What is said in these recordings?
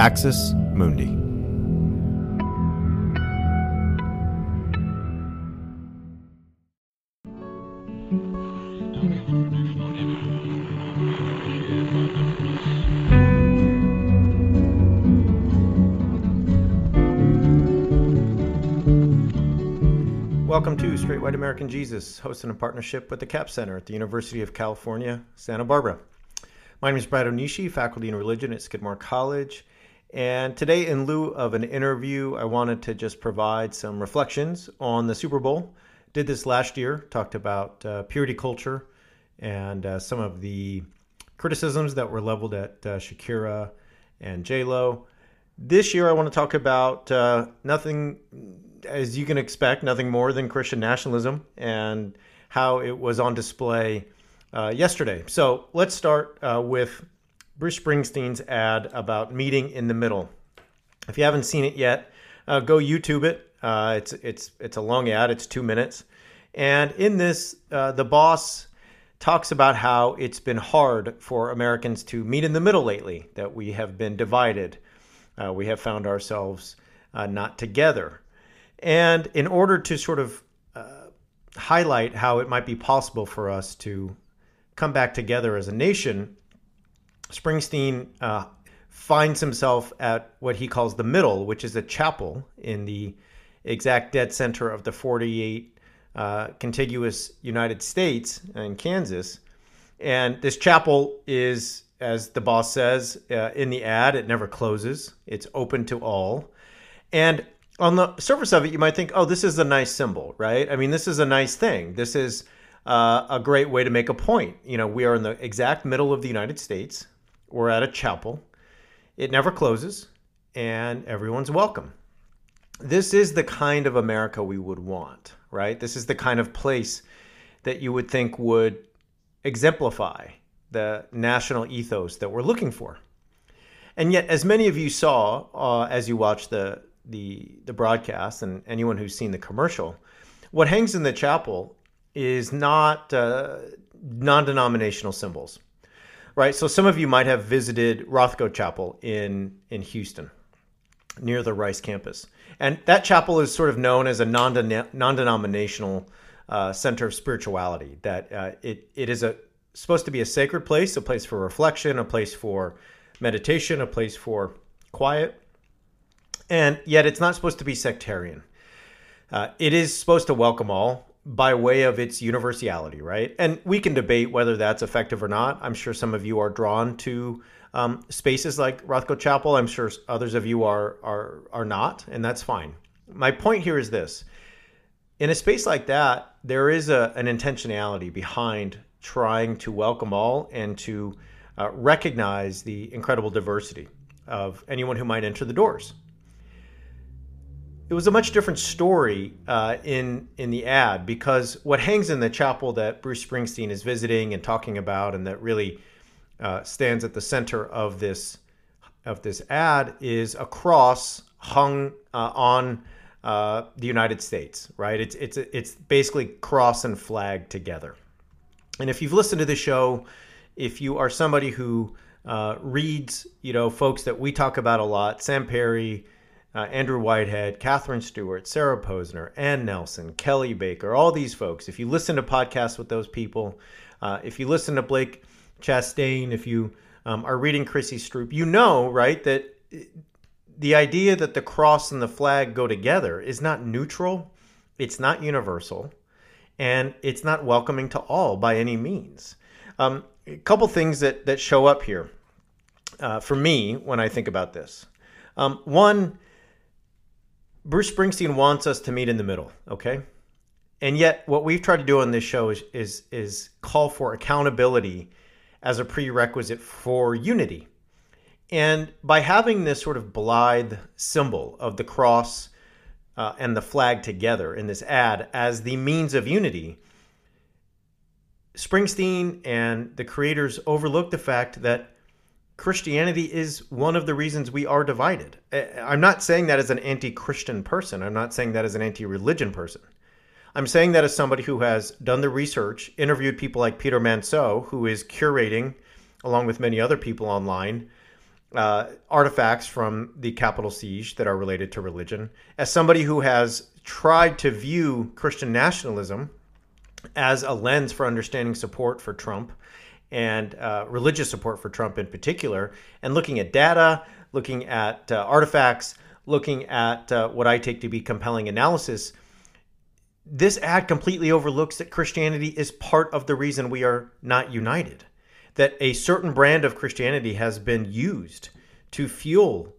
Axis Mundi. Welcome to Straight White American Jesus, hosted in partnership with the Capps Center at the University of California, Santa Barbara. My name is Brad Onishi, faculty in religion at Skidmore College. And today, in lieu of an interview, I wanted to just provide some reflections on the Super Bowl. Did this last year, talked about uh, purity culture and uh, some of the criticisms that were leveled at uh, Shakira and J Lo. This year, I want to talk about uh, nothing, as you can expect, nothing more than Christian nationalism and how it was on display uh, yesterday. So let's start uh, with Bruce Springsteen's ad about meeting in the middle. If you haven't seen it yet, uh, go YouTube it. Uh, it's it's it's a long ad. It's two minutes, and in this, uh, the boss talks about how it's been hard for Americans to meet in the middle lately. That we have been divided. Uh, we have found ourselves uh, not together, and in order to sort of uh, highlight how it might be possible for us to come back together as a nation, Springsteen uh, finds himself at what he calls the middle, which is a chapel in the exact dead center of the 48 uh, contiguous United States and Kansas. And this chapel is, as the boss says uh, in the ad, it never closes, it's open to all. And on the surface of it, you might think, oh, this is a nice symbol, right? I mean, this is a nice thing. This is uh, a great way to make a point. You know, we are in the exact middle of the United States. We're at a chapel. It never closes, and everyone's welcome. This is the kind of America we would want, right? This is the kind of place that you would think would exemplify the national ethos that we're looking for. And yet, as many of you saw uh, as you watched the, the, the broadcast, and anyone who's seen the commercial, what hangs in the chapel is not uh, non denominational symbols right? So some of you might have visited Rothko Chapel in in Houston, near the Rice campus, and that chapel is sort of known as a non non denominational uh, center of spirituality. That uh, it it is a supposed to be a sacred place, a place for reflection, a place for meditation, a place for quiet, and yet it's not supposed to be sectarian. Uh, it is supposed to welcome all, by way of its universality, right? And we can debate whether that's effective or not. I'm sure some of you are drawn to um, spaces like Rothko Chapel. I'm sure others of you are are are not, and that's fine. My point here is this: in a space like that, there is a, an intentionality behind trying to welcome all and to uh, recognize the incredible diversity of anyone who might enter the doors it was a much different story uh, in in the ad because what hangs in the chapel that Bruce Springsteen is visiting and talking about, and that really uh, stands at the center of this of this ad, is a cross hung uh, on uh, the United States. Right? It's it's it's basically cross and flag together. And if you've listened to the show, if you are somebody who uh, reads, you know, folks that we talk about a lot, Sam Perry uh, Andrew Whitehead, Katherine Stewart, Sarah Posner, Anne Nelson, Kelly Baker, all these folks. If you listen to podcasts with those people, uh, if you listen to Blake Chastain, if you um, are reading Chrissy Stroop, you know, right, that the idea that the cross and the flag go together is not neutral, it's not universal, and it's not welcoming to all by any means. Um, a couple things that, that show up here uh, for me when I think about this. Um, one, Bruce Springsteen wants us to meet in the middle, okay? And yet, what we've tried to do on this show is is, is call for accountability as a prerequisite for unity. And by having this sort of blithe symbol of the cross uh, and the flag together in this ad as the means of unity, Springsteen and the creators overlook the fact that Christianity is one of the reasons we are divided. I'm not saying that as an anti Christian person. I'm not saying that as an anti religion person. I'm saying that as somebody who has done the research, interviewed people like Peter Manseau, who is curating, along with many other people online, uh, artifacts from the Capitol siege that are related to religion. As somebody who has tried to view Christian nationalism as a lens for understanding support for Trump and uh, religious support for Trump in particular, and looking at data, looking at uh, artifacts, looking at uh, what I take to be compelling analysis, this ad completely overlooks that Christianity is part of the reason we are not united. That a certain brand of Christianity has been used to fuel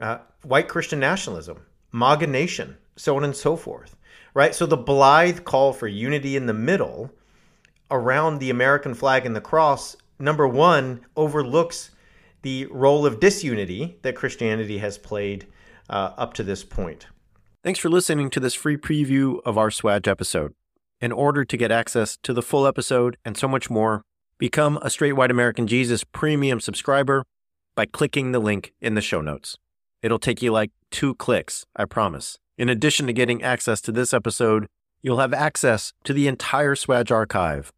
uh, white Christian nationalism, MAGA nation, so on and so forth. Right? So the blithe call for unity in the middle around the American flag and the cross, number one, overlooks the role of disunity that Christianity has played uh, up to this point. Thanks for listening to this free preview of our SWAJ episode. In order to get access to the full episode and so much more, become a Straight White American Jesus premium subscriber by clicking the link in the show notes. It'll take you like two clicks, I promise. In addition to getting access to this episode, you'll have access to the entire SWAJ archive,